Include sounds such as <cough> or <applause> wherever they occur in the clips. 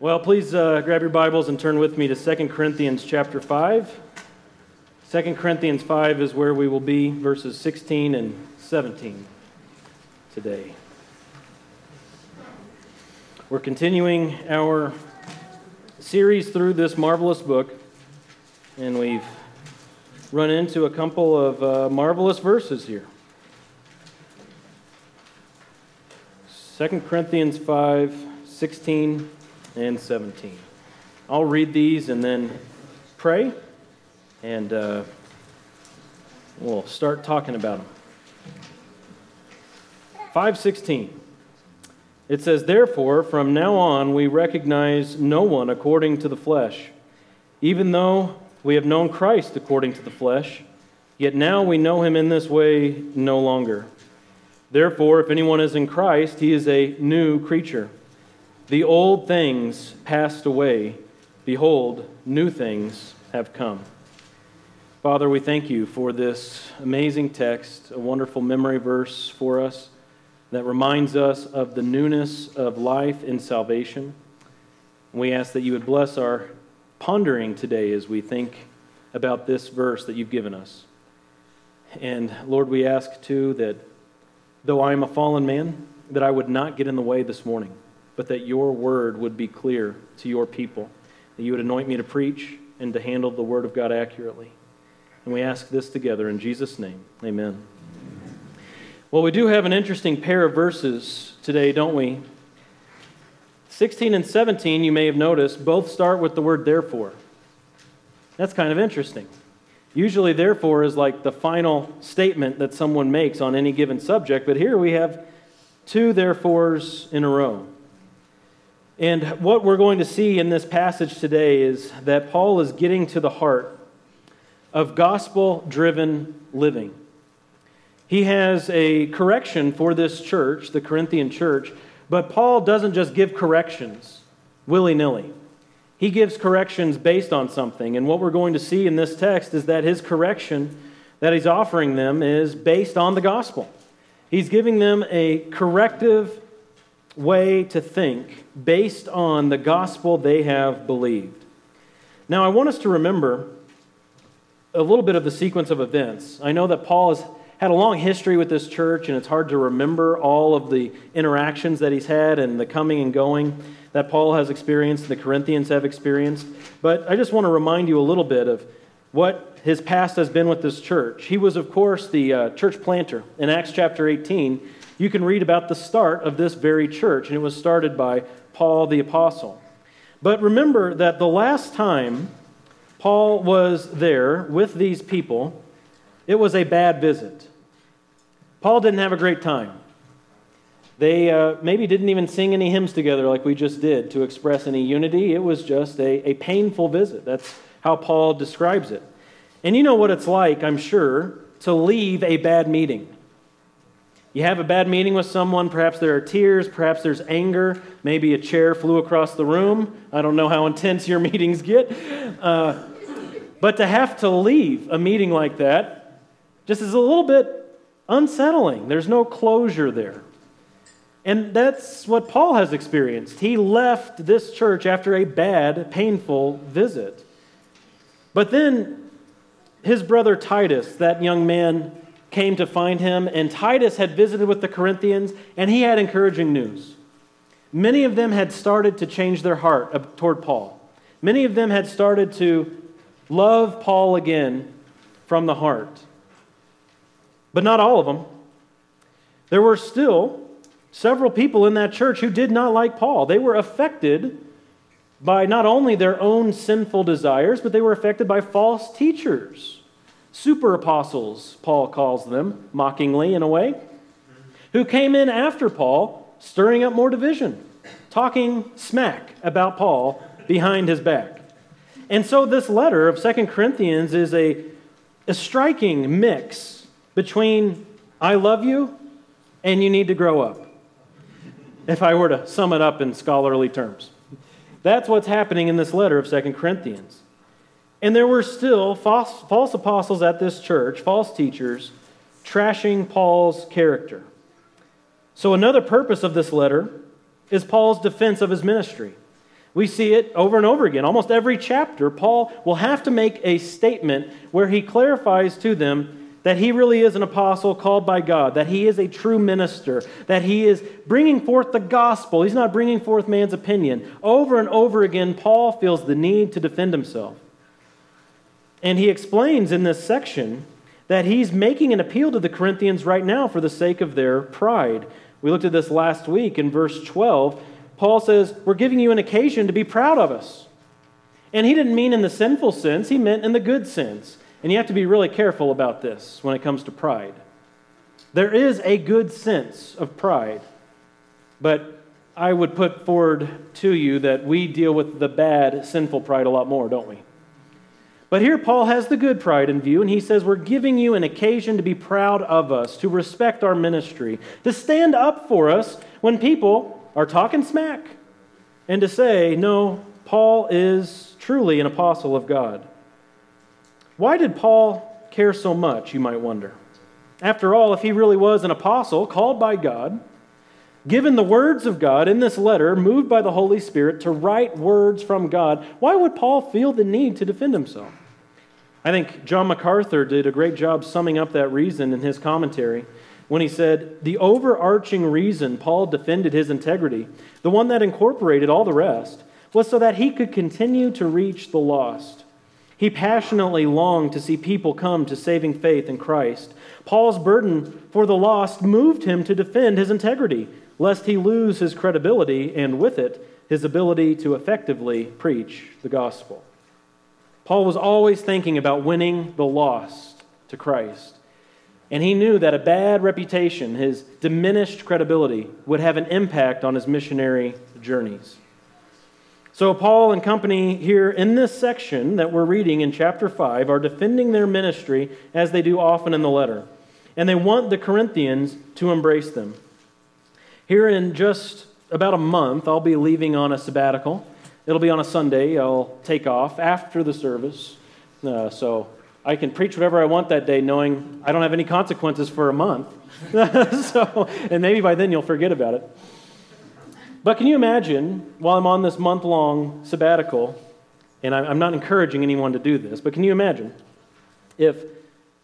Well, please uh, grab your Bibles and turn with me to 2 Corinthians chapter 5. 2 Corinthians 5 is where we will be, verses 16 and 17 today. We're continuing our series through this marvelous book, and we've run into a couple of uh, marvelous verses here. 2 Corinthians 5 16 and 17. I'll read these and then pray, and uh, we'll start talking about them. 516. It says, Therefore, from now on, we recognize no one according to the flesh. Even though we have known Christ according to the flesh, yet now we know him in this way no longer. Therefore, if anyone is in Christ, he is a new creature. The old things passed away. Behold, new things have come. Father, we thank you for this amazing text, a wonderful memory verse for us that reminds us of the newness of life in salvation. We ask that you would bless our pondering today as we think about this verse that you've given us. And Lord, we ask too that though I am a fallen man, that I would not get in the way this morning but that your word would be clear to your people, that you would anoint me to preach and to handle the word of God accurately. And we ask this together in Jesus' name. Amen. Well, we do have an interesting pair of verses today, don't we? 16 and 17, you may have noticed, both start with the word therefore. That's kind of interesting. Usually, therefore, is like the final statement that someone makes on any given subject, but here we have two therefores in a row. And what we're going to see in this passage today is that Paul is getting to the heart of gospel driven living. He has a correction for this church, the Corinthian church, but Paul doesn't just give corrections willy nilly. He gives corrections based on something. And what we're going to see in this text is that his correction that he's offering them is based on the gospel. He's giving them a corrective way to think based on the gospel they have believed. Now, I want us to remember a little bit of the sequence of events. I know that Paul has had a long history with this church, and it's hard to remember all of the interactions that he's had and the coming and going that Paul has experienced, the Corinthians have experienced. But I just want to remind you a little bit of what his past has been with this church. He was, of course, the uh, church planter in Acts chapter 18 you can read about the start of this very church, and it was started by Paul the Apostle. But remember that the last time Paul was there with these people, it was a bad visit. Paul didn't have a great time. They uh, maybe didn't even sing any hymns together like we just did to express any unity. It was just a, a painful visit. That's how Paul describes it. And you know what it's like, I'm sure, to leave a bad meeting. You have a bad meeting with someone, perhaps there are tears, perhaps there's anger, maybe a chair flew across the room. I don't know how intense your <laughs> meetings get. Uh, but to have to leave a meeting like that just is a little bit unsettling. There's no closure there. And that's what Paul has experienced. He left this church after a bad, painful visit. But then his brother Titus, that young man came to find him, and Titus had visited with the Corinthians, and he had encouraging news. Many of them had started to change their heart uh, toward Paul. Many of them had started to love Paul again from the heart. But not all of them. There were still several people in that church who did not like Paul. They were affected by not only their own sinful desires, but they were affected by false teachers super apostles, Paul calls them, mockingly in a way, who came in after Paul, stirring up more division, talking smack about Paul behind his back. And so this letter of Second Corinthians is a, a striking mix between I love you and you need to grow up, if I were to sum it up in scholarly terms. That's what's happening in this letter of Second Corinthians. And there were still false, false apostles at this church, false teachers, trashing Paul's character. So, another purpose of this letter is Paul's defense of his ministry. We see it over and over again. Almost every chapter, Paul will have to make a statement where he clarifies to them that he really is an apostle called by God, that he is a true minister, that he is bringing forth the gospel. He's not bringing forth man's opinion. Over and over again, Paul feels the need to defend himself. And he explains in this section that he's making an appeal to the Corinthians right now for the sake of their pride. We looked at this last week in verse 12. Paul says, We're giving you an occasion to be proud of us. And he didn't mean in the sinful sense, he meant in the good sense. And you have to be really careful about this when it comes to pride. There is a good sense of pride, but I would put forward to you that we deal with the bad, sinful pride a lot more, don't we? But here Paul has the good pride in view, and he says, We're giving you an occasion to be proud of us, to respect our ministry, to stand up for us when people are talking smack, and to say, No, Paul is truly an apostle of God. Why did Paul care so much, you might wonder? After all, if he really was an apostle called by God, given the words of God in this letter, moved by the Holy Spirit to write words from God, why would Paul feel the need to defend himself? I think John MacArthur did a great job summing up that reason in his commentary when he said, The overarching reason Paul defended his integrity, the one that incorporated all the rest, was so that he could continue to reach the lost. He passionately longed to see people come to saving faith in Christ. Paul's burden for the lost moved him to defend his integrity, lest he lose his credibility and with it, his ability to effectively preach the gospel. Paul was always thinking about winning the lost to Christ. And he knew that a bad reputation, his diminished credibility, would have an impact on his missionary journeys. So, Paul and company here in this section that we're reading in chapter 5 are defending their ministry as they do often in the letter. And they want the Corinthians to embrace them. Here in just about a month, I'll be leaving on a sabbatical. It'll be on a Sunday. I'll take off after the service. Uh, so I can preach whatever I want that day, knowing I don't have any consequences for a month. <laughs> so, and maybe by then you'll forget about it. But can you imagine, while I'm on this month long sabbatical, and I'm not encouraging anyone to do this, but can you imagine if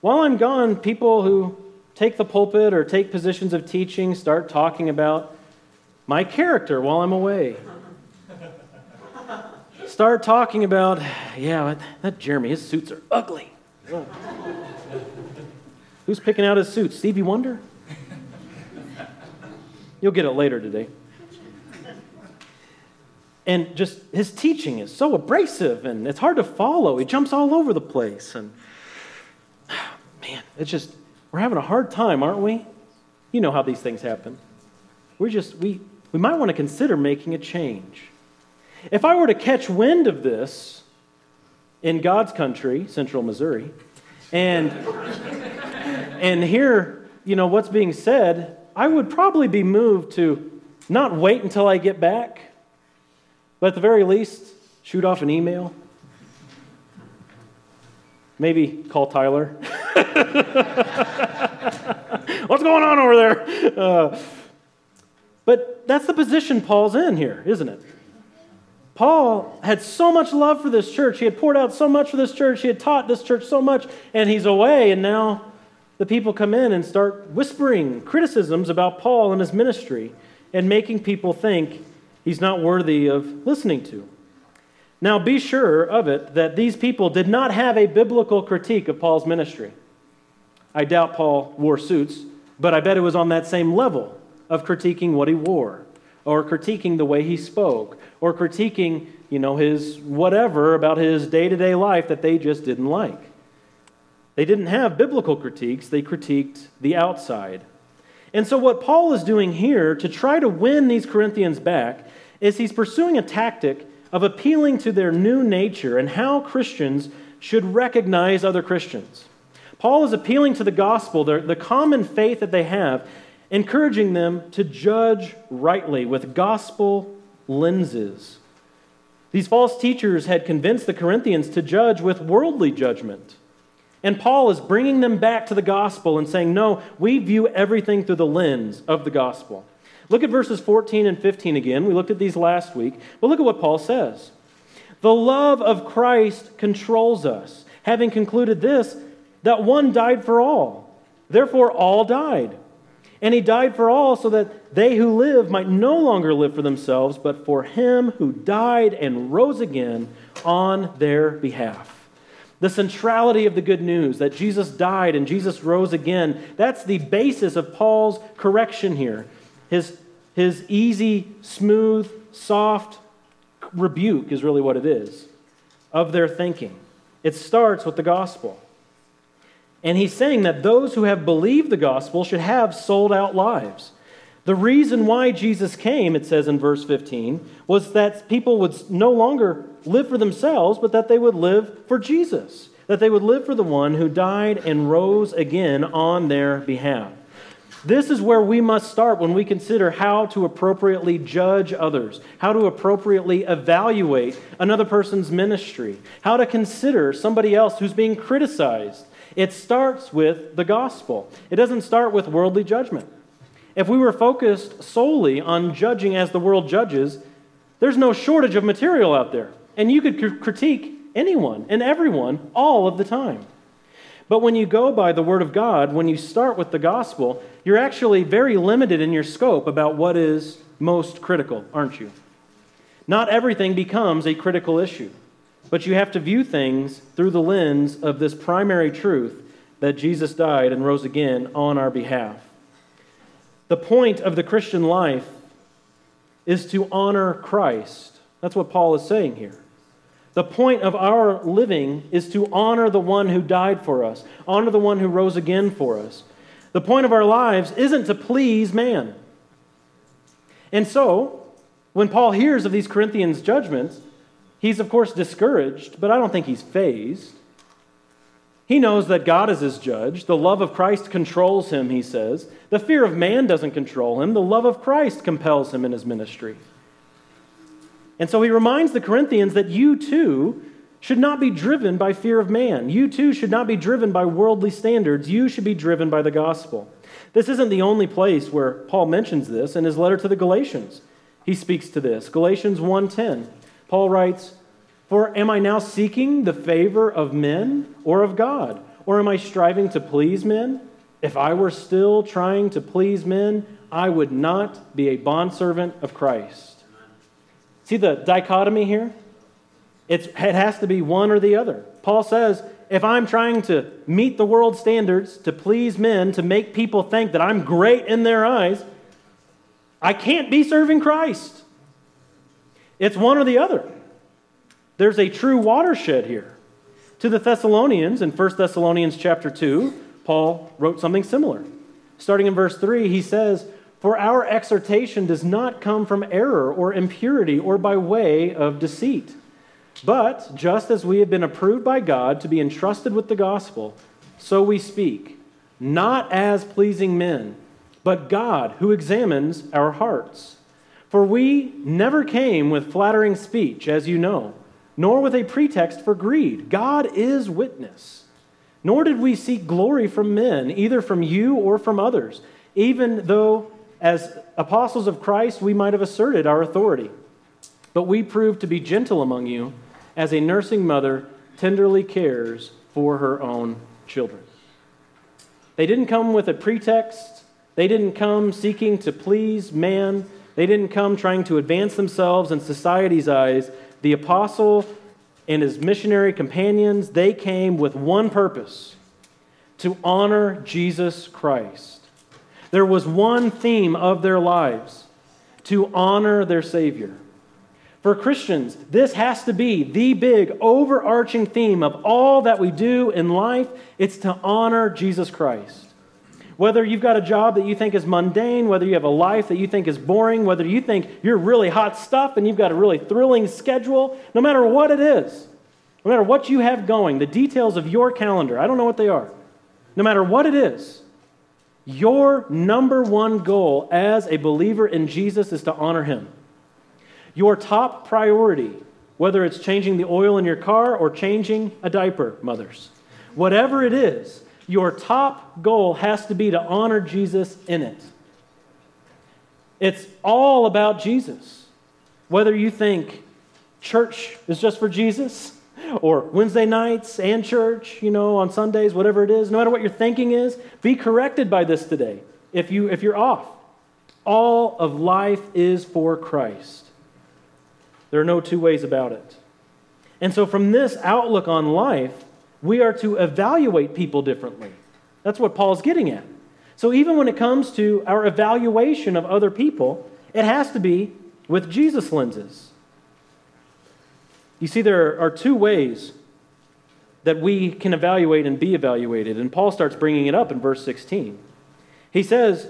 while I'm gone, people who take the pulpit or take positions of teaching start talking about my character while I'm away? Start talking about, yeah, that Jeremy, his suits are ugly. Who's picking out his suits? Stevie Wonder? You'll get it later today. And just his teaching is so abrasive and it's hard to follow. He jumps all over the place. And man, it's just, we're having a hard time, aren't we? You know how these things happen. We're just, we, we might want to consider making a change. If I were to catch wind of this in God's country, central Missouri, and, and hear, you know, what's being said, I would probably be moved to not wait until I get back but at the very least, shoot off an email. Maybe call Tyler. <laughs> What's going on over there? Uh, but that's the position Paul's in here, isn't it? Paul had so much love for this church. He had poured out so much for this church. He had taught this church so much, and he's away, and now the people come in and start whispering criticisms about Paul and his ministry and making people think he's not worthy of listening to. Now, be sure of it that these people did not have a biblical critique of Paul's ministry. I doubt Paul wore suits, but I bet it was on that same level of critiquing what he wore, or critiquing the way he spoke, or critiquing, you know, his whatever about his day to day life that they just didn't like. They didn't have biblical critiques, they critiqued the outside. And so, what Paul is doing here to try to win these Corinthians back is he's pursuing a tactic of appealing to their new nature and how Christians should recognize other Christians. Paul is appealing to the gospel, the, the common faith that they have, encouraging them to judge rightly with gospel lenses. These false teachers had convinced the Corinthians to judge with worldly judgment. And Paul is bringing them back to the gospel and saying, no, we view everything through the lens of the gospel. Look at verses 14 and 15 again. We looked at these last week. But look at what Paul says. The love of Christ controls us, having concluded this, that one died for all. Therefore, all died. And he died for all so that they who live might no longer live for themselves, but for him who died and rose again on their behalf. The centrality of the good news that Jesus died and Jesus rose again, that's the basis of Paul's correction here. His, his easy, smooth, soft rebuke is really what it is of their thinking. It starts with the gospel. And he's saying that those who have believed the gospel should have sold out lives. The reason why Jesus came, it says in verse 15, was that people would no longer live for themselves, but that they would live for Jesus, that they would live for the one who died and rose again on their behalf. This is where we must start when we consider how to appropriately judge others, how to appropriately evaluate another person's ministry, how to consider somebody else who's being criticized. It starts with the gospel, it doesn't start with worldly judgment. If we were focused solely on judging as the world judges, there's no shortage of material out there. And you could critique anyone and everyone all of the time. But when you go by the Word of God, when you start with the gospel, you're actually very limited in your scope about what is most critical, aren't you? Not everything becomes a critical issue, but you have to view things through the lens of this primary truth that Jesus died and rose again on our behalf. The point of the Christian life is to honor Christ. That's what Paul is saying here. The point of our living is to honor the one who died for us, honor the one who rose again for us. The point of our lives isn't to please man. And so, when Paul hears of these Corinthians' judgments, he's of course discouraged, but I don't think he's fazed. He knows that God is his judge. The love of Christ controls him, he says. The fear of man doesn't control him. The love of Christ compels him in his ministry. And so he reminds the Corinthians that you too should not be driven by fear of man. You too should not be driven by worldly standards. You should be driven by the gospel. This isn't the only place where Paul mentions this in his letter to the Galatians. He speaks to this. Galatians 1:10. Paul writes, for am I now seeking the favor of men or of God? Or am I striving to please men? If I were still trying to please men, I would not be a bondservant of Christ. See the dichotomy here? It's, it has to be one or the other. Paul says, if I'm trying to meet the world standards, to please men, to make people think that I'm great in their eyes, I can't be serving Christ. It's one or the other. There's a true watershed here. To the Thessalonians in 1 Thessalonians chapter 2, Paul wrote something similar. Starting in verse 3, he says, For our exhortation does not come from error or impurity or by way of deceit. But just as we have been approved by God to be entrusted with the gospel, so we speak, not as pleasing men, but God who examines our hearts. For we never came with flattering speech, as you know nor with a pretext for greed. God is witness. Nor did we seek glory from men, either from you or from others, even though, as apostles of Christ, we might have asserted our authority. But we proved to be gentle among you, as a nursing mother tenderly cares for her own children. They didn't come with a pretext, they didn't come seeking to please man, they didn't come trying to advance themselves in society's eyes the apostle and his missionary companions, they came with one purpose to honor Jesus Christ. There was one theme of their lives to honor their Savior. For Christians, this has to be the big overarching theme of all that we do in life. It's to honor Jesus Christ. Whether you've got a job that you think is mundane, whether you have a life that you think is boring, whether you think you're really hot stuff and you've got a really thrilling schedule, no matter what it is, no matter what you have going, the details of your calendar, I don't know what they are, no matter what it is, your number one goal as a believer in Jesus is to honor Him. Your top priority, whether it's changing the oil in your car or changing a diaper, mothers, whatever it is, your top goal has to be to honor Jesus in it. It's all about Jesus. Whether you think church is just for Jesus, or Wednesday nights and church, you know, on Sundays, whatever it is, no matter what your thinking is, be corrected by this today if, you, if you're off. All of life is for Christ. There are no two ways about it. And so, from this outlook on life, we are to evaluate people differently. That's what Paul's getting at. So, even when it comes to our evaluation of other people, it has to be with Jesus lenses. You see, there are two ways that we can evaluate and be evaluated. And Paul starts bringing it up in verse 16. He says,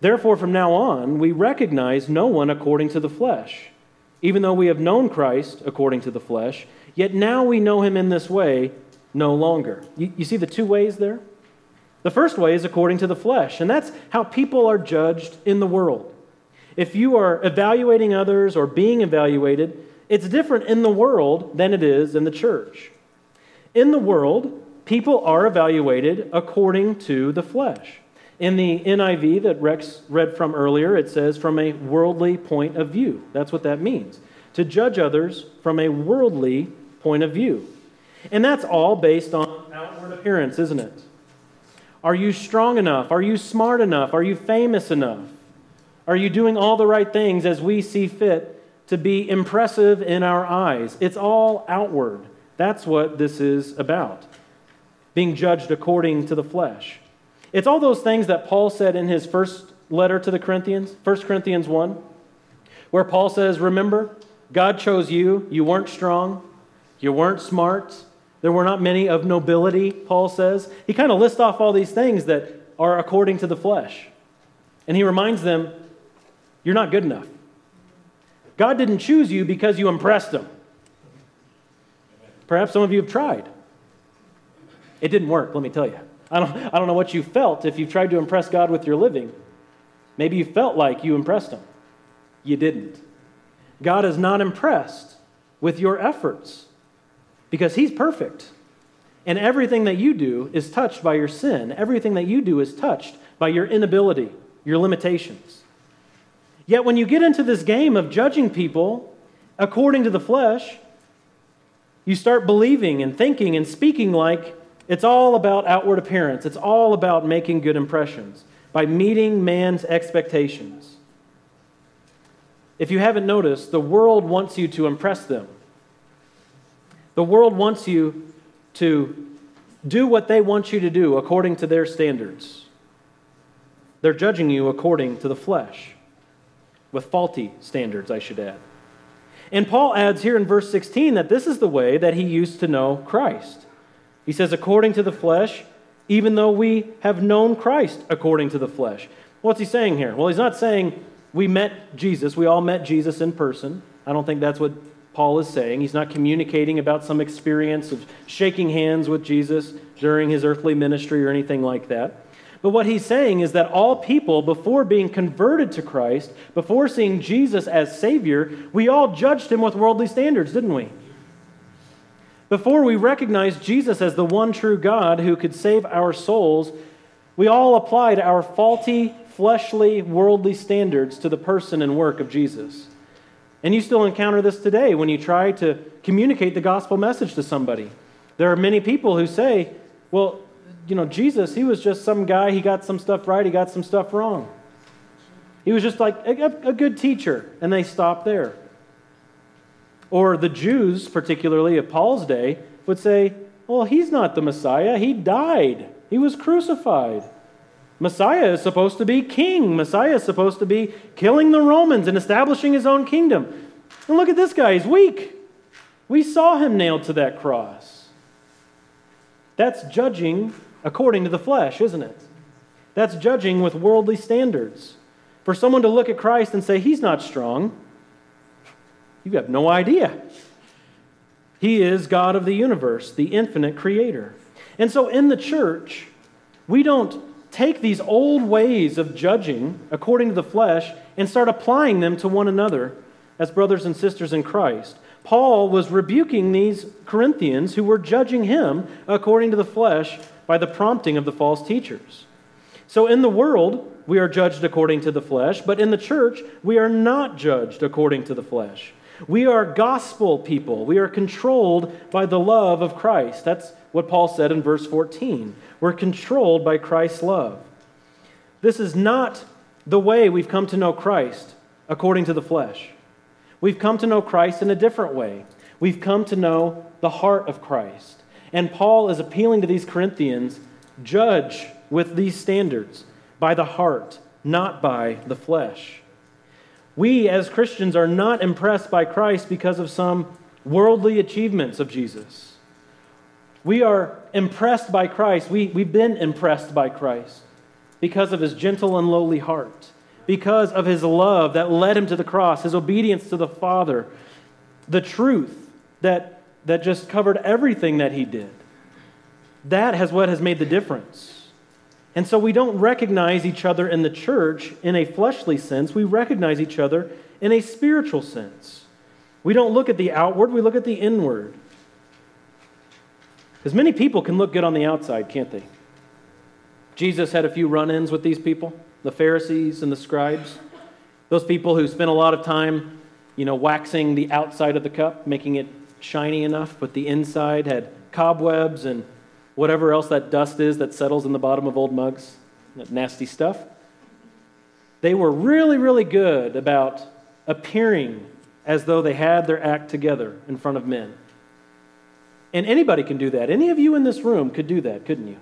Therefore, from now on, we recognize no one according to the flesh. Even though we have known Christ according to the flesh, yet now we know him in this way no longer. You, you see the two ways there? The first way is according to the flesh, and that's how people are judged in the world. If you are evaluating others or being evaluated, it's different in the world than it is in the church. In the world, people are evaluated according to the flesh. In the NIV that Rex read from earlier, it says from a worldly point of view. That's what that means. To judge others from a worldly point of view. And that's all based on outward appearance, isn't it? Are you strong enough? Are you smart enough? Are you famous enough? Are you doing all the right things as we see fit to be impressive in our eyes. It's all outward. That's what this is about. Being judged according to the flesh. It's all those things that Paul said in his first letter to the Corinthians, 1 Corinthians 1, where Paul says, Remember, God chose you. You weren't strong. You weren't smart. There were not many of nobility, Paul says. He kind of lists off all these things that are according to the flesh. And he reminds them, You're not good enough. God didn't choose you because you impressed him. Perhaps some of you have tried. It didn't work, let me tell you. I don't, I don't know what you felt if you tried to impress God with your living. Maybe you felt like you impressed him. You didn't. God is not impressed with your efforts because he's perfect. And everything that you do is touched by your sin. Everything that you do is touched by your inability, your limitations. Yet when you get into this game of judging people according to the flesh, you start believing and thinking and speaking like it's all about outward appearance. It's all about making good impressions by meeting man's expectations. If you haven't noticed, the world wants you to impress them. The world wants you to do what they want you to do according to their standards. They're judging you according to the flesh with faulty standards, I should add. And Paul adds here in verse 16 that this is the way that he used to know Christ. He says, according to the flesh, even though we have known Christ according to the flesh. What's he saying here? Well, he's not saying we met Jesus, we all met Jesus in person. I don't think that's what Paul is saying. He's not communicating about some experience of shaking hands with Jesus during his earthly ministry or anything like that. But what he's saying is that all people, before being converted to Christ, before seeing Jesus as Savior, we all judged him with worldly standards, didn't we? Before we recognized Jesus as the one true God who could save our souls, we all applied our faulty, fleshly, worldly standards to the person and work of Jesus. And you still encounter this today when you try to communicate the gospel message to somebody. There are many people who say, well, you know, Jesus, he was just some guy, he got some stuff right, he got some stuff wrong. He was just like a, a good teacher, and they stop there. Or the Jews, particularly of Paul's day, would say, well, he's not the Messiah, he died, he was crucified. Messiah is supposed to be king. Messiah is supposed to be killing the Romans and establishing his own kingdom. And look at this guy, he's weak. We saw him nailed to that cross. That's judging according to the flesh, isn't it? That's judging with worldly standards. For someone to look at Christ and say, He's not strong, you have no idea. He is God of the universe, the infinite creator. And so in the church, we don't take these old ways of judging according to the flesh and start applying them to one another as brothers and sisters in Christ. Paul was rebuking these Corinthians who were judging him according to the flesh by the prompting of the false teachers. So in the world, we are judged according to the flesh, but in the church, we are not judged according to the flesh. We are gospel people. We are controlled by the love of Christ. That's what Paul said in verse 14. We're controlled by Christ's love. This is not the way we've come to know Christ according to the flesh. We've come to know Christ in a different way. We've come to know the heart of Christ. And Paul is appealing to these Corinthians judge with these standards by the heart, not by the flesh. We as Christians are not impressed by Christ because of some worldly achievements of Jesus. We are impressed by Christ. We, we've been impressed by Christ because of his gentle and lowly heart, because of his love that led him to the cross, his obedience to the Father, the truth that, that just covered everything that he did. That has what has made the difference. And so we don't recognize each other in the church in a fleshly sense, we recognize each other in a spiritual sense. We don't look at the outward, we look at the inward. Because many people can look good on the outside, can't they? Jesus had a few run ins with these people, the Pharisees and the scribes. Those people who spent a lot of time, you know, waxing the outside of the cup, making it shiny enough, but the inside had cobwebs and whatever else that dust is that settles in the bottom of old mugs, that nasty stuff. They were really, really good about appearing as though they had their act together in front of men. And anybody can do that. Any of you in this room could do that, couldn't you?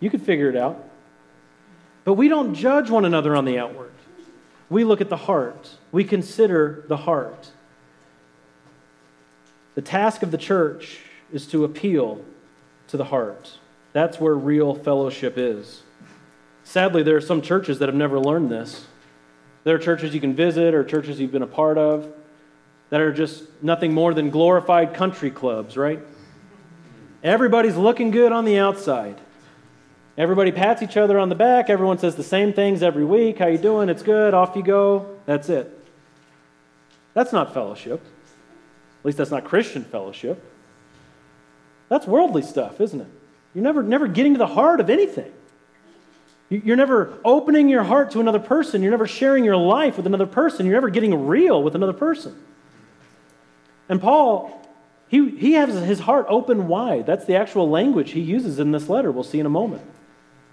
You could figure it out. But we don't judge one another on the outward. We look at the heart. We consider the heart. The task of the church is to appeal to the heart. That's where real fellowship is. Sadly, there are some churches that have never learned this. There are churches you can visit or churches you've been a part of that are just nothing more than glorified country clubs, right? Everybody's looking good on the outside. Everybody pats each other on the back. Everyone says the same things every week. How you doing? It's good. Off you go. That's it. That's not fellowship. At least that's not Christian fellowship. That's worldly stuff, isn't it? You're never, never getting to the heart of anything. You're never opening your heart to another person. You're never sharing your life with another person. You're never getting real with another person. And Paul, he, he has his heart open wide. That's the actual language he uses in this letter. We'll see in a moment.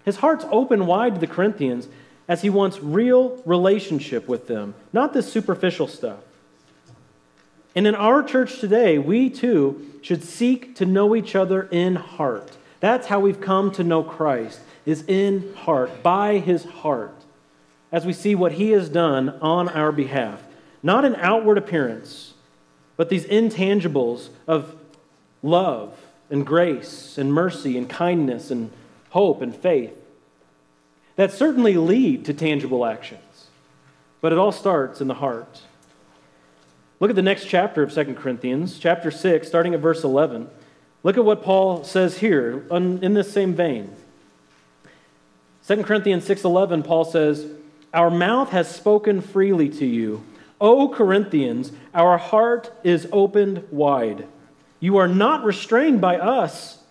His heart's open wide to the Corinthians as he wants real relationship with them, not this superficial stuff. And in our church today, we too should seek to know each other in heart. That's how we've come to know Christ, is in heart, by his heart, as we see what he has done on our behalf. Not an outward appearance, but these intangibles of love and grace and mercy and kindness and hope and faith that certainly lead to tangible actions. But it all starts in the heart. Look at the next chapter of 2 Corinthians, chapter 6, starting at verse 11. Look at what Paul says here in this same vein. 2 Corinthians 6:11 Paul says, "Our mouth has spoken freely to you, O Corinthians, our heart is opened wide. You are not restrained by us,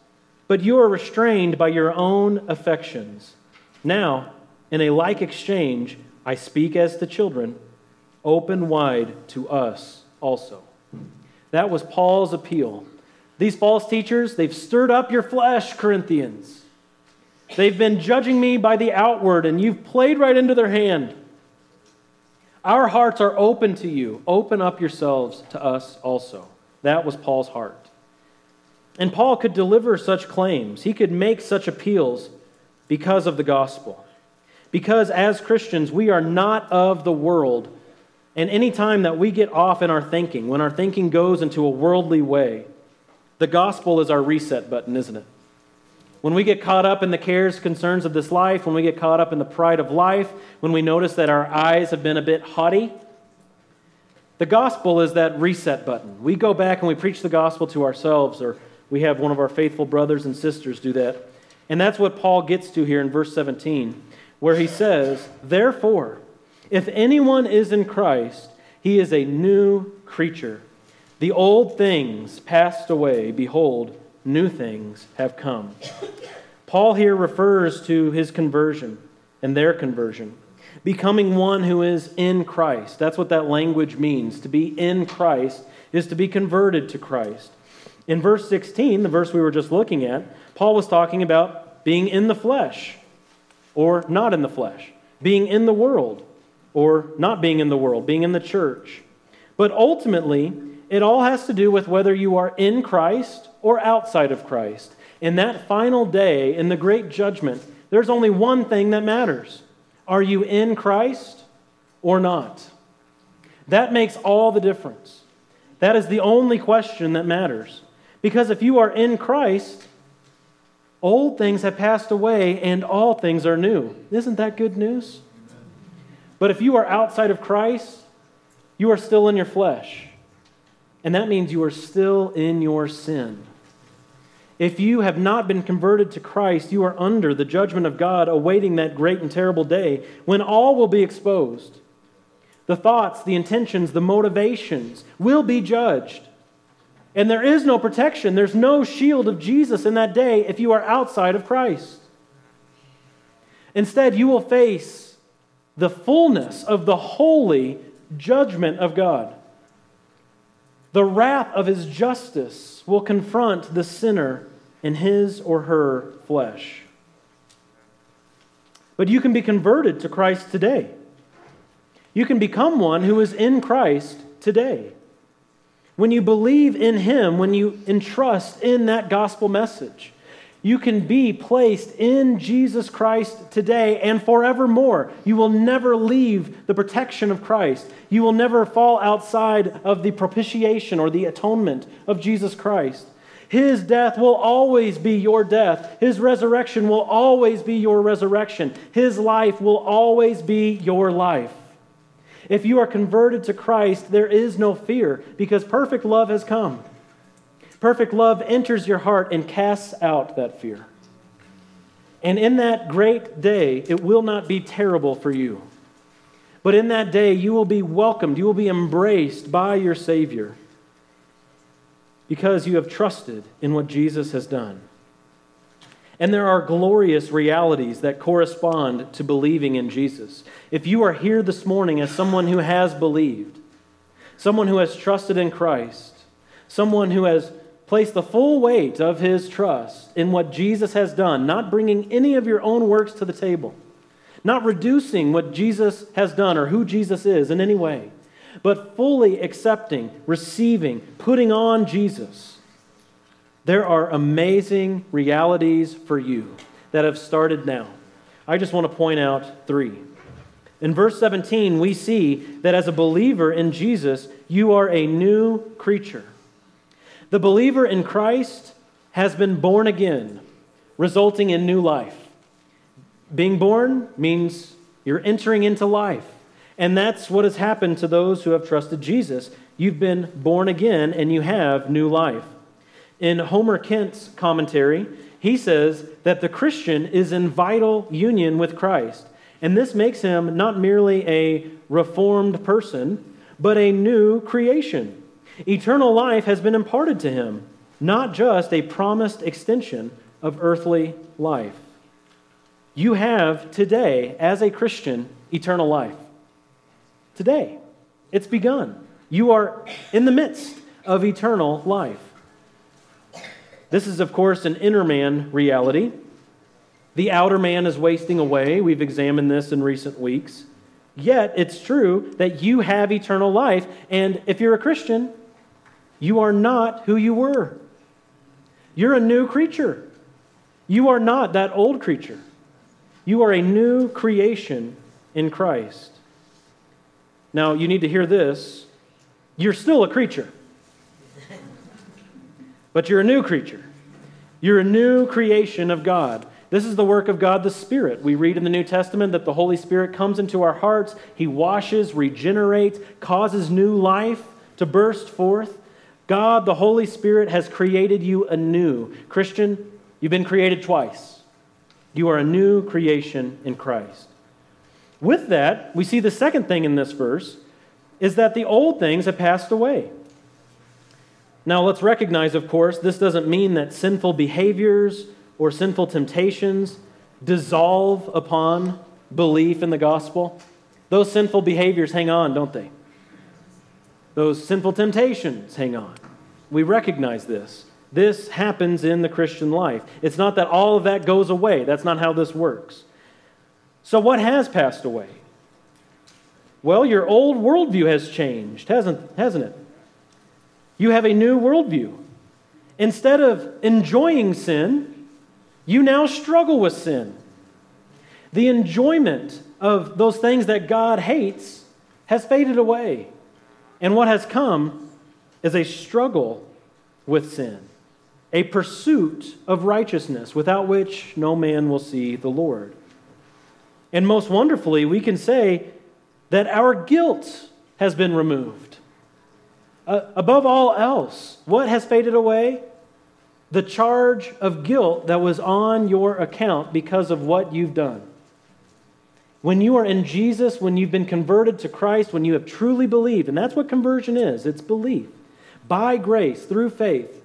but you are restrained by your own affections. Now, in a like exchange, I speak as to children, open wide to us also. That was Paul's appeal. These false teachers, they've stirred up your flesh, Corinthians. They've been judging me by the outward, and you've played right into their hand. Our hearts are open to you. Open up yourselves to us also. That was Paul's heart. And Paul could deliver such claims, he could make such appeals because of the gospel. Because as Christians, we are not of the world, and any time that we get off in our thinking, when our thinking goes into a worldly way, the gospel is our reset button, isn't it? When we get caught up in the cares, concerns of this life, when we get caught up in the pride of life, when we notice that our eyes have been a bit haughty, the gospel is that reset button. We go back and we preach the gospel to ourselves, or we have one of our faithful brothers and sisters do that. And that's what Paul gets to here in verse 17, where he says, Therefore, if anyone is in Christ, he is a new creature. The old things passed away. Behold, new things have come. Paul here refers to his conversion, and their conversion. Becoming one who is in Christ. That's what that language means. To be in Christ is to be converted to Christ. In verse 16, the verse we were just looking at, Paul was talking about being in the flesh or not in the flesh, being in the world or not being in the world, being in the church. But ultimately, it all has to do with whether you are in Christ or outside of Christ. In that final day, in the great judgment, there's only one thing that matters Are you in Christ or not? That makes all the difference. That is the only question that matters. Because if you are in Christ, old things have passed away and all things are new. Isn't that good news? But if you are outside of Christ, you are still in your flesh. And that means you are still in your sin. If you have not been converted to Christ, you are under the judgment of God, awaiting that great and terrible day when all will be exposed. The thoughts, the intentions, the motivations will be judged. And there is no protection, there's no shield of Jesus in that day if you are outside of Christ. Instead, you will face the fullness of the holy judgment of God. The wrath of his justice will confront the sinner in his or her flesh. But you can be converted to Christ today. You can become one who is in Christ today. When you believe in him, when you entrust in that gospel message, you can be placed in Jesus Christ today and forevermore. You will never leave the protection of Christ. You will never fall outside of the propitiation or the atonement of Jesus Christ. His death will always be your death. His resurrection will always be your resurrection. His life will always be your life. If you are converted to Christ, there is no fear because perfect love has come. Perfect love enters your heart and casts out that fear. And in that great day, it will not be terrible for you. But in that day, you will be welcomed, you will be embraced by your Savior because you have trusted in what Jesus has done. And there are glorious realities that correspond to believing in Jesus. If you are here this morning as someone who has believed, someone who has trusted in Christ, someone who has placed the full weight of his trust in what Jesus has done, not bringing any of your own works to the table, not reducing what Jesus has done or who Jesus is in any way, but fully accepting, receiving, putting on Jesus, there are amazing realities for you that have started now. I just want to point out three. In verse 17, we see that as a believer in Jesus, you are a new creature. The believer in Christ has been born again, resulting in new life. Being born means you're entering into life. And that's what has happened to those who have trusted Jesus. You've been born again and you have new life. In Homer Kent's commentary, he says that the Christian is in vital union with Christ. And this makes him not merely a reformed person, but a new creation. Eternal life has been imparted to him, not just a promised extension of earthly life. You have today, as a Christian, eternal life. Today, it's begun. You are in the midst of eternal life. This is, of course, an inner man reality. The outer man is wasting away. We've examined this in recent weeks. Yet, it's true that you have eternal life. And if you're a Christian, you are not who you were. You're a new creature. You are not that old creature. You are a new creation in Christ. Now, you need to hear this. You're still a creature, <laughs> but you're a new creature. You're a new creation of God. This is the work of God the Spirit. We read in the New Testament that the Holy Spirit comes into our hearts, He washes, regenerates, causes new life to burst forth. God, the Holy Spirit, has created you anew. Christian, you've been created twice. You are a new creation in Christ. With that, we see the second thing in this verse is that the old things have passed away. Now, let's recognize, of course, this doesn't mean that sinful behaviors or sinful temptations dissolve upon belief in the gospel, those sinful behaviors hang on, don't they? Those sinful temptations hang on. We recognize this. This happens in the Christian life. It's not that all of that goes away. That's not how this works. So, what has passed away? Well, your old worldview has changed, hasn't, hasn't it? You have a new worldview. Instead of enjoying sin, you now struggle with sin. The enjoyment of those things that God hates has faded away. And what has come is a struggle with sin, a pursuit of righteousness without which no man will see the Lord. And most wonderfully, we can say that our guilt has been removed. Uh, above all else, what has faded away? The charge of guilt that was on your account because of what you've done. When you are in Jesus, when you've been converted to Christ, when you have truly believed, and that's what conversion is it's belief, by grace, through faith,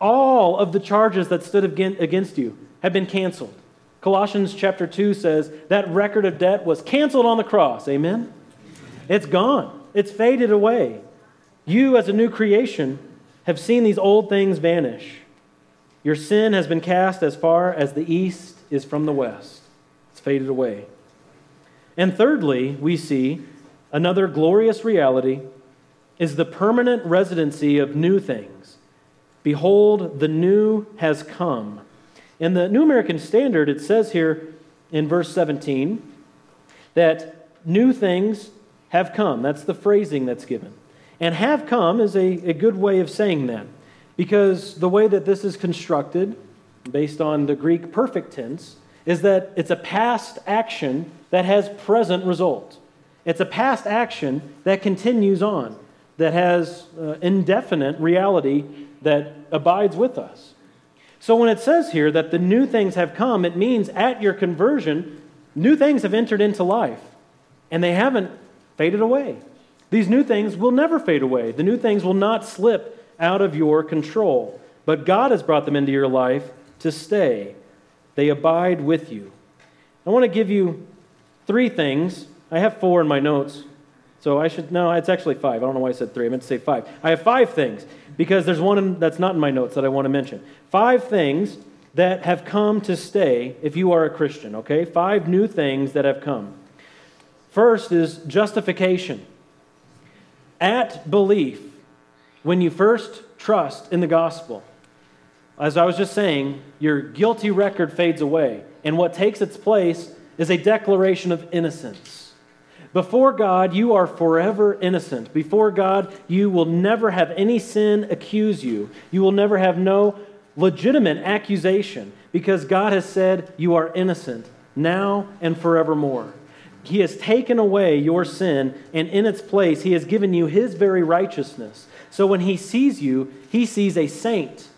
all of the charges that stood against you have been canceled. Colossians chapter 2 says that record of debt was canceled on the cross. Amen? It's gone, it's faded away. You, as a new creation, have seen these old things vanish. Your sin has been cast as far as the east is from the west, it's faded away. And thirdly, we see another glorious reality is the permanent residency of new things. Behold, the new has come. In the New American Standard, it says here in verse 17 that new things have come. That's the phrasing that's given. And have come is a, a good way of saying that because the way that this is constructed, based on the Greek perfect tense, is that it's a past action that has present result. It's a past action that continues on, that has uh, indefinite reality that abides with us. So when it says here that the new things have come, it means at your conversion, new things have entered into life, and they haven't faded away. These new things will never fade away. The new things will not slip out of your control. But God has brought them into your life to stay, they abide with you. I want to give you three things. I have four in my notes. So I should, no, it's actually five. I don't know why I said three. I meant to say five. I have five things because there's one that's not in my notes that I want to mention. Five things that have come to stay if you are a Christian, okay? Five new things that have come. First is justification. At belief, when you first trust in the gospel, as I was just saying, your guilty record fades away. And what takes its place is a declaration of innocence. Before God, you are forever innocent. Before God, you will never have any sin accuse you. You will never have no legitimate accusation because God has said you are innocent now and forevermore. He has taken away your sin, and in its place, He has given you His very righteousness. So when He sees you, He sees a saint.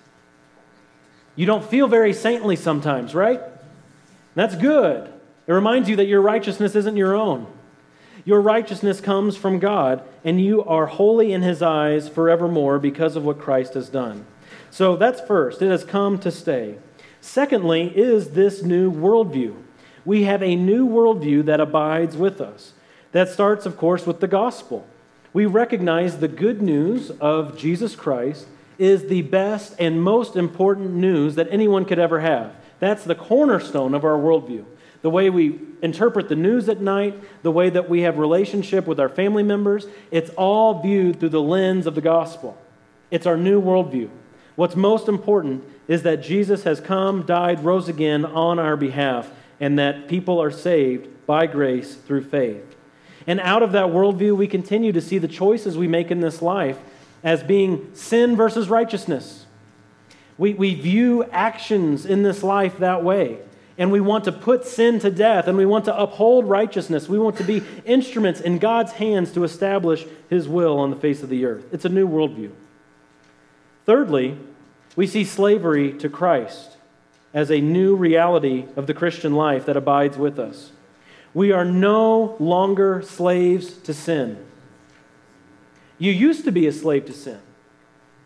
You don't feel very saintly sometimes, right? That's good. It reminds you that your righteousness isn't your own. Your righteousness comes from God, and you are holy in His eyes forevermore because of what Christ has done. So that's first. It has come to stay. Secondly, is this new worldview we have a new worldview that abides with us. That starts, of course, with the gospel. We recognize the good news of Jesus Christ is the best and most important news that anyone could ever have. That's the cornerstone of our worldview. The way we interpret the news at night, the way that we have relationship with our family members, it's all viewed through the lens of the gospel. It's our new worldview. What's most important is that Jesus has come, died, rose again on our behalf, and that people are saved by grace through faith. And out of that worldview, we continue to see the choices we make in this life as being sin versus righteousness. We, we view actions in this life that way. And we want to put sin to death and we want to uphold righteousness. We want to be instruments in God's hands to establish His will on the face of the earth. It's a new worldview. Thirdly, we see slavery to Christ as a new reality of the Christian life that abides with us. We are no longer slaves to sin. You used to be a slave to sin,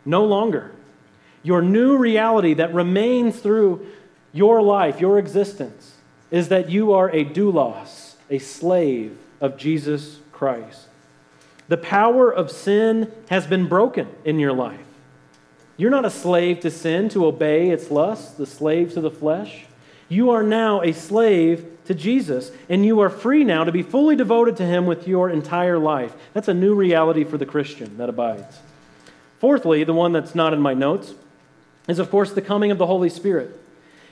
no longer. Your new reality that remains through your life, your existence, is that you are a doulos, a slave of Jesus Christ. The power of sin has been broken in your life. You're not a slave to sin to obey its lusts, the slave to the flesh. You are now a slave to Jesus, and you are free now to be fully devoted to Him with your entire life. That's a new reality for the Christian that abides. Fourthly, the one that's not in my notes, is of course the coming of the Holy Spirit.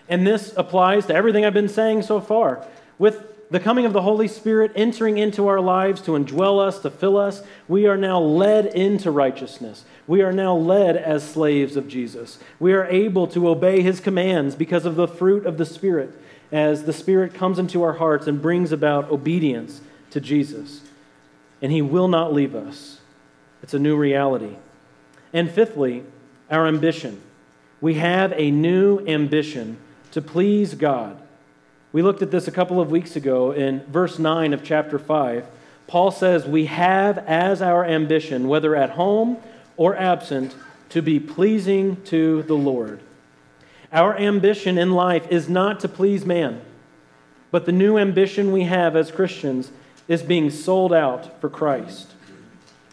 And this applies to everything I've been saying so far. With the coming of the Holy Spirit entering into our lives to indwell us, to fill us, we are now led into righteousness. We are now led as slaves of Jesus. We are able to obey his commands because of the fruit of the Spirit as the Spirit comes into our hearts and brings about obedience to Jesus. And he will not leave us. It's a new reality. And fifthly, our ambition. We have a new ambition to please God we looked at this a couple of weeks ago in verse 9 of chapter 5. Paul says, We have as our ambition, whether at home or absent, to be pleasing to the Lord. Our ambition in life is not to please man, but the new ambition we have as Christians is being sold out for Christ.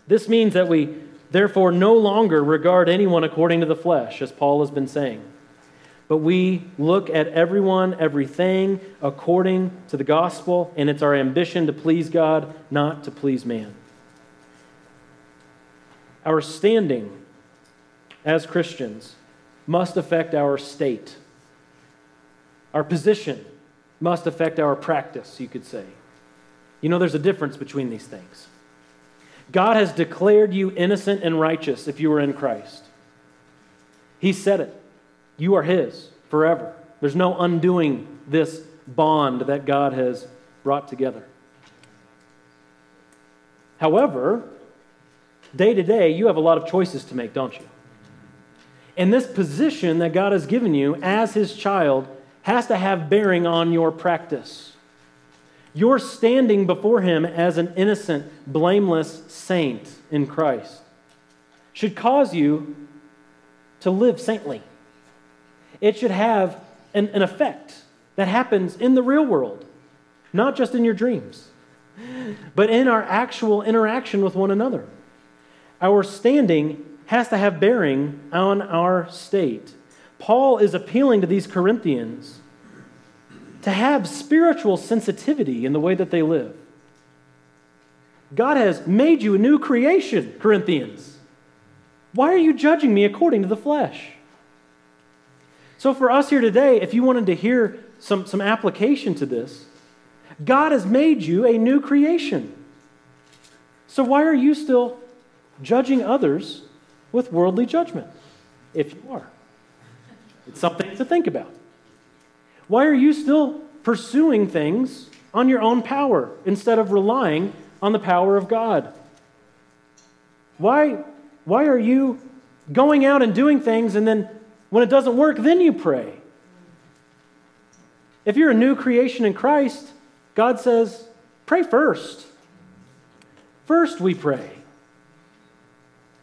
This means that we, therefore, no longer regard anyone according to the flesh, as Paul has been saying but we look at everyone, everything according to the gospel, and it's our ambition to please God, not to please man. Our standing as Christians must affect our state. Our position must affect our practice, you could say. You know, there's a difference between these things. God has declared you innocent and righteous if you are in Christ. He said it. You are His forever. There's no undoing this bond that God has brought together. However, day to day, you have a lot of choices to make, don't you? And this position that God has given you as His child has to have bearing on your practice. Your standing before Him as an innocent, blameless saint in Christ should cause you to live saintly it should have an, an effect that happens in the real world, not just in your dreams, but in our actual interaction with one another. Our standing has to have bearing on our state. Paul is appealing to these Corinthians to have spiritual sensitivity in the way that they live. God has made you a new creation, Corinthians. Why are you judging me according to the flesh? So, for us here today, if you wanted to hear some, some application to this, God has made you a new creation. So, why are you still judging others with worldly judgment? If you are, it's something to think about. Why are you still pursuing things on your own power instead of relying on the power of God? Why, why are you going out and doing things and then when it doesn't work, then you pray. If you're a new creation in Christ, God says, pray first. First, we pray.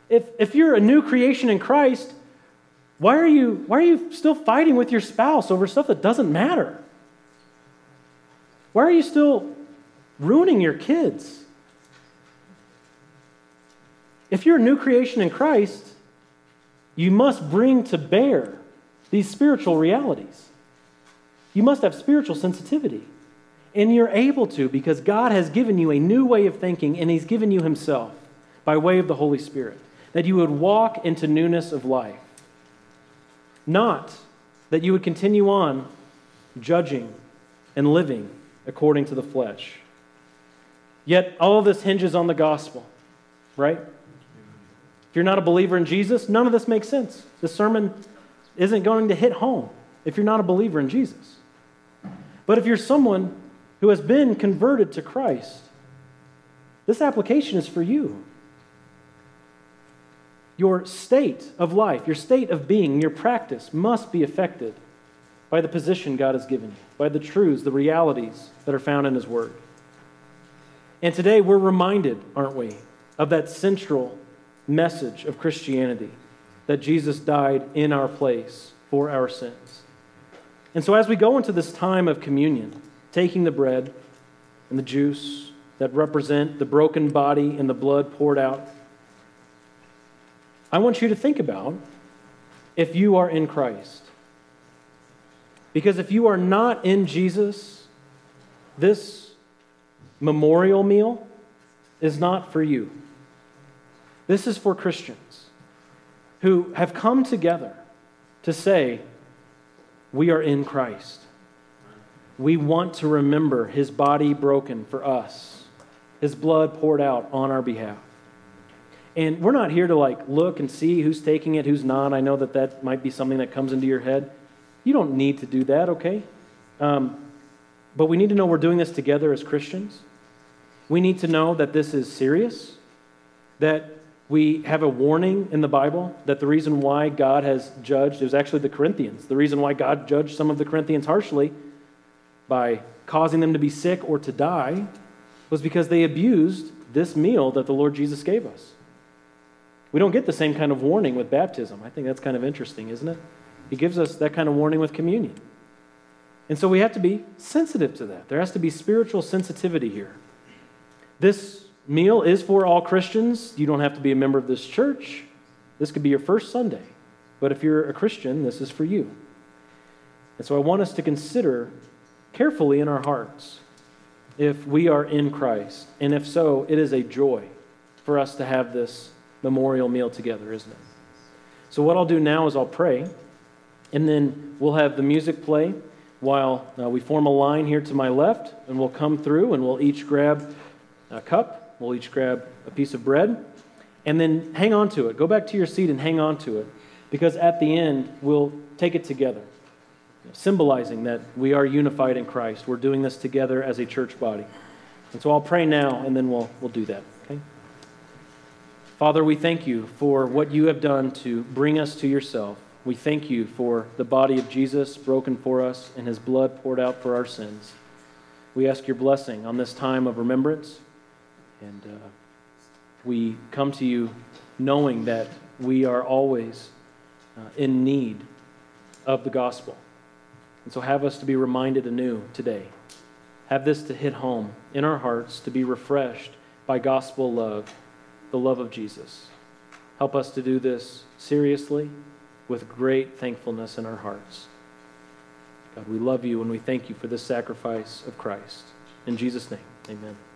If, if you're a new creation in Christ, why are, you, why are you still fighting with your spouse over stuff that doesn't matter? Why are you still ruining your kids? If you're a new creation in Christ, you must bring to bear these spiritual realities. You must have spiritual sensitivity. And you're able to because God has given you a new way of thinking and He's given you Himself by way of the Holy Spirit, that you would walk into newness of life. Not that you would continue on judging and living according to the flesh. Yet all of this hinges on the gospel, right? If you're not a believer in Jesus, none of this makes sense. The sermon isn't going to hit home if you're not a believer in Jesus. But if you're someone who has been converted to Christ, this application is for you. Your state of life, your state of being, your practice must be affected by the position God has given you, by the truths, the realities that are found in His Word. And today we're reminded, aren't we, of that central message of Christianity that Jesus died in our place for our sins. And so, as we go into this time of communion, taking the bread, and the juice that represent the broken body and the blood poured out. I want you to think about if you are in Christ. Because if you are not in Jesus, this memorial meal is not for you. This is for Christians who have come together to say, We are in Christ. We want to remember his body broken for us, his blood poured out on our behalf. And we're not here to like look and see who's taking it, who's not. I know that that might be something that comes into your head. You don't need to do that, okay? Um, but we need to know we're doing this together as Christians. We need to know that this is serious, that we have a warning in the Bible that the reason why God has judged, was actually the Corinthians, the reason why God judged some of the Corinthians harshly by causing them to be sick or to die was because they abused this meal that the Lord Jesus gave us. We don't get the same kind of warning with baptism. I think that's kind of interesting, isn't it? He gives us that kind of warning with communion. And so we have to be sensitive to that. There has to be spiritual sensitivity here. This meal is for all Christians. You don't have to be a member of this church. This could be your first Sunday. But if you're a Christian, this is for you. And so I want us to consider carefully in our hearts if we are in Christ. And if so, it is a joy for us to have this memorial meal together, isn't it? So, what I'll do now is I'll pray, and then we'll have the music play while uh, we form a line here to my left, and we'll come through and we'll each grab a cup, we'll each grab a piece of bread, and then hang on to it. Go back to your seat and hang on to it, because at the end, we'll take it together, symbolizing that we are unified in Christ. We're doing this together as a church body. And so I'll pray now, and then we'll, we'll do that. Okay? Father, we thank you for what you have done to bring us to yourself. We thank you for the body of Jesus broken for us and his blood poured out for our sins. We ask your blessing on this time of remembrance. And uh, we come to you knowing that we are always uh, in need of the gospel. And so have us to be reminded anew today. Have this to hit home in our hearts, to be refreshed by gospel love the love of Jesus. Help us to do this seriously with great thankfulness in our hearts. God, we love you and we thank you for this sacrifice of Christ. In Jesus' name, amen.